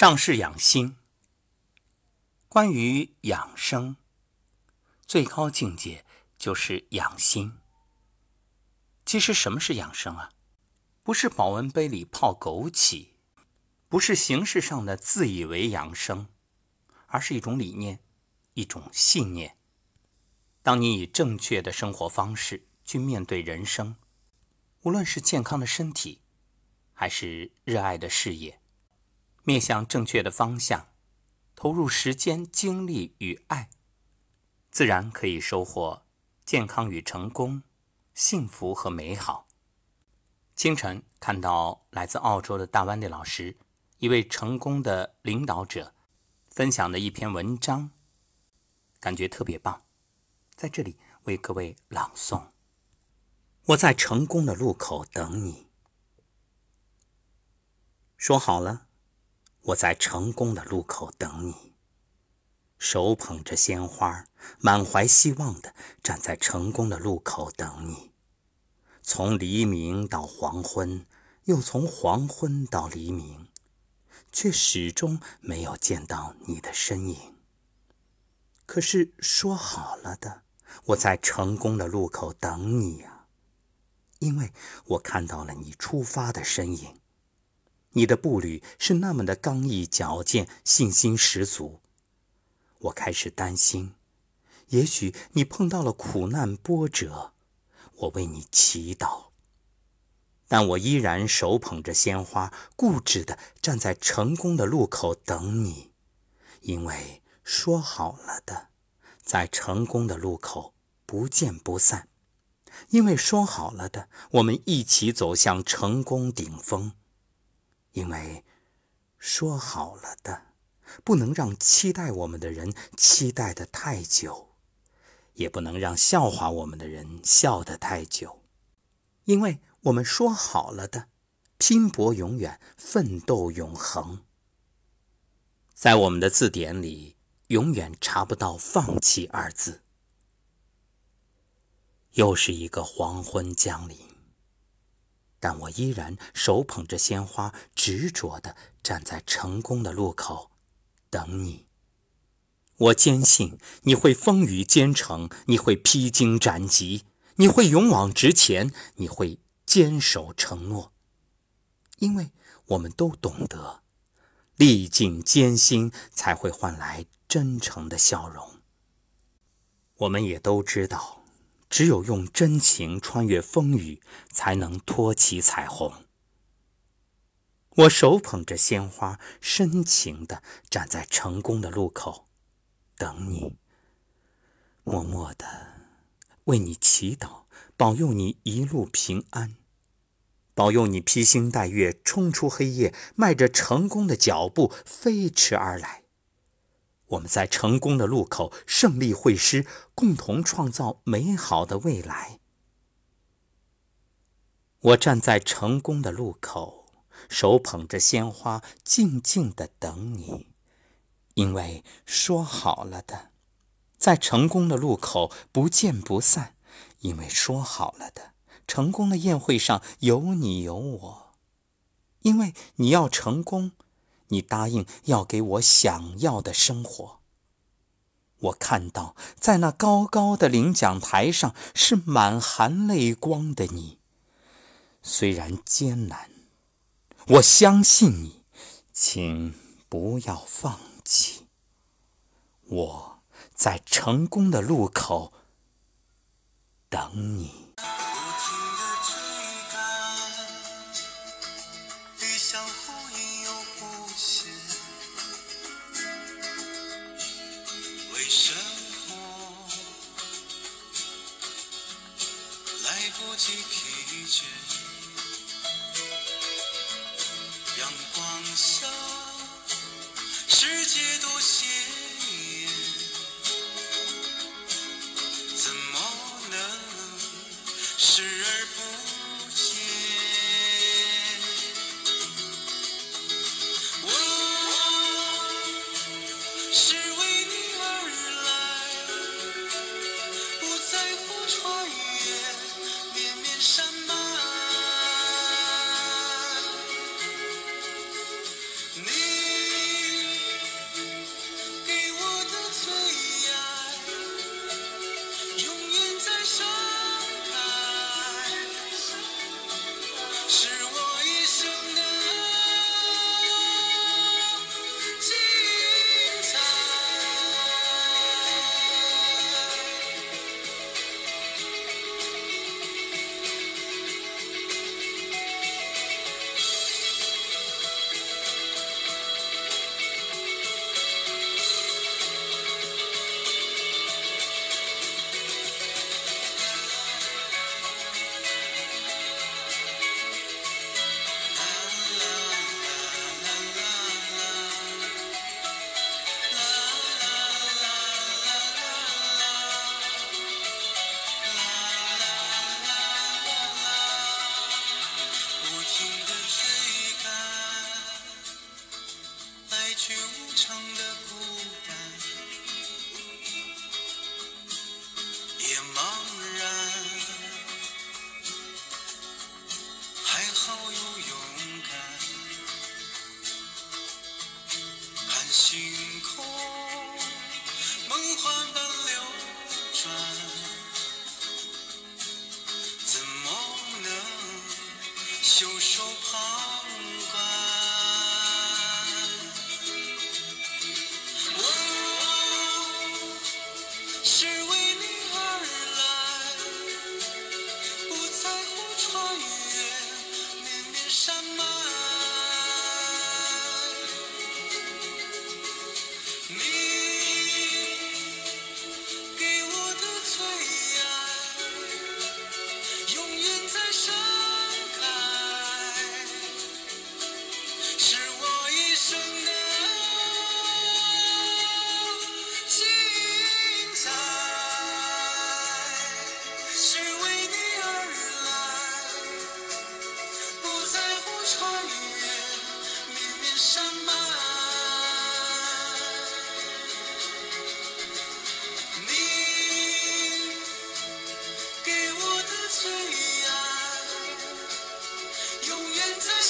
上士养心。关于养生，最高境界就是养心。其实，什么是养生啊？不是保温杯里泡枸杞，不是形式上的自以为养生，而是一种理念，一种信念。当你以正确的生活方式去面对人生，无论是健康的身体，还是热爱的事业。面向正确的方向，投入时间、精力与爱，自然可以收获健康与成功、幸福和美好。清晨看到来自澳洲的大湾的老师，一位成功的领导者分享的一篇文章，感觉特别棒，在这里为各位朗诵。我在成功的路口等你，说好了。我在成功的路口等你，手捧着鲜花，满怀希望的站在成功的路口等你。从黎明到黄昏，又从黄昏到黎明，却始终没有见到你的身影。可是说好了的，我在成功的路口等你呀，因为我看到了你出发的身影。你的步履是那么的刚毅矫健，信心十足。我开始担心，也许你碰到了苦难波折，我为你祈祷。但我依然手捧着鲜花，固执地站在成功的路口等你，因为说好了的，在成功的路口不见不散。因为说好了的，我们一起走向成功顶峰。因为说好了的，不能让期待我们的人期待的太久，也不能让笑话我们的人笑得太久。因为我们说好了的，拼搏永远，奋斗永恒。在我们的字典里，永远查不到“放弃”二字。又是一个黄昏降临。但我依然手捧着鲜花，执着地站在成功的路口，等你。我坚信你会风雨兼程，你会披荆斩棘，你会勇往直前，你会坚守承诺。因为我们都懂得，历尽艰辛才会换来真诚的笑容。我们也都知道。只有用真情穿越风雨，才能托起彩虹。我手捧着鲜花，深情地站在成功的路口，等你。默默地为你祈祷，保佑你一路平安，保佑你披星戴月冲出黑夜，迈着成功的脚步飞驰而来。我们在成功的路口胜利会师，共同创造美好的未来。我站在成功的路口，手捧着鲜花，静静的等你，因为说好了的，在成功的路口不见不散。因为说好了的，成功的宴会上有你有我。因为你要成功。你答应要给我想要的生活。我看到，在那高高的领奖台上，是满含泪光的你。虽然艰难，我相信你，请不要放弃。我在成功的路口等你。及疲倦，阳光下，世界多鲜艳，怎么能视而不见？你。风的吹干来去无常的孤单也茫然还好有勇敢看星空梦幻般流转。袖手旁观。跨越绵绵山脉，你给我的最爱，永远在。